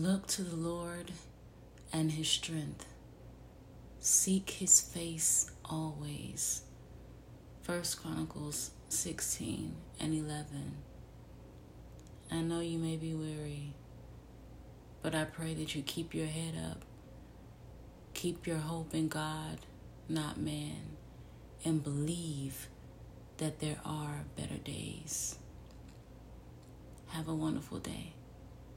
Look to the Lord and his strength. Seek his face always. First Chronicles 16 and 11. I know you may be weary, but I pray that you keep your head up. Keep your hope in God, not man, and believe that there are better days. Have a wonderful day.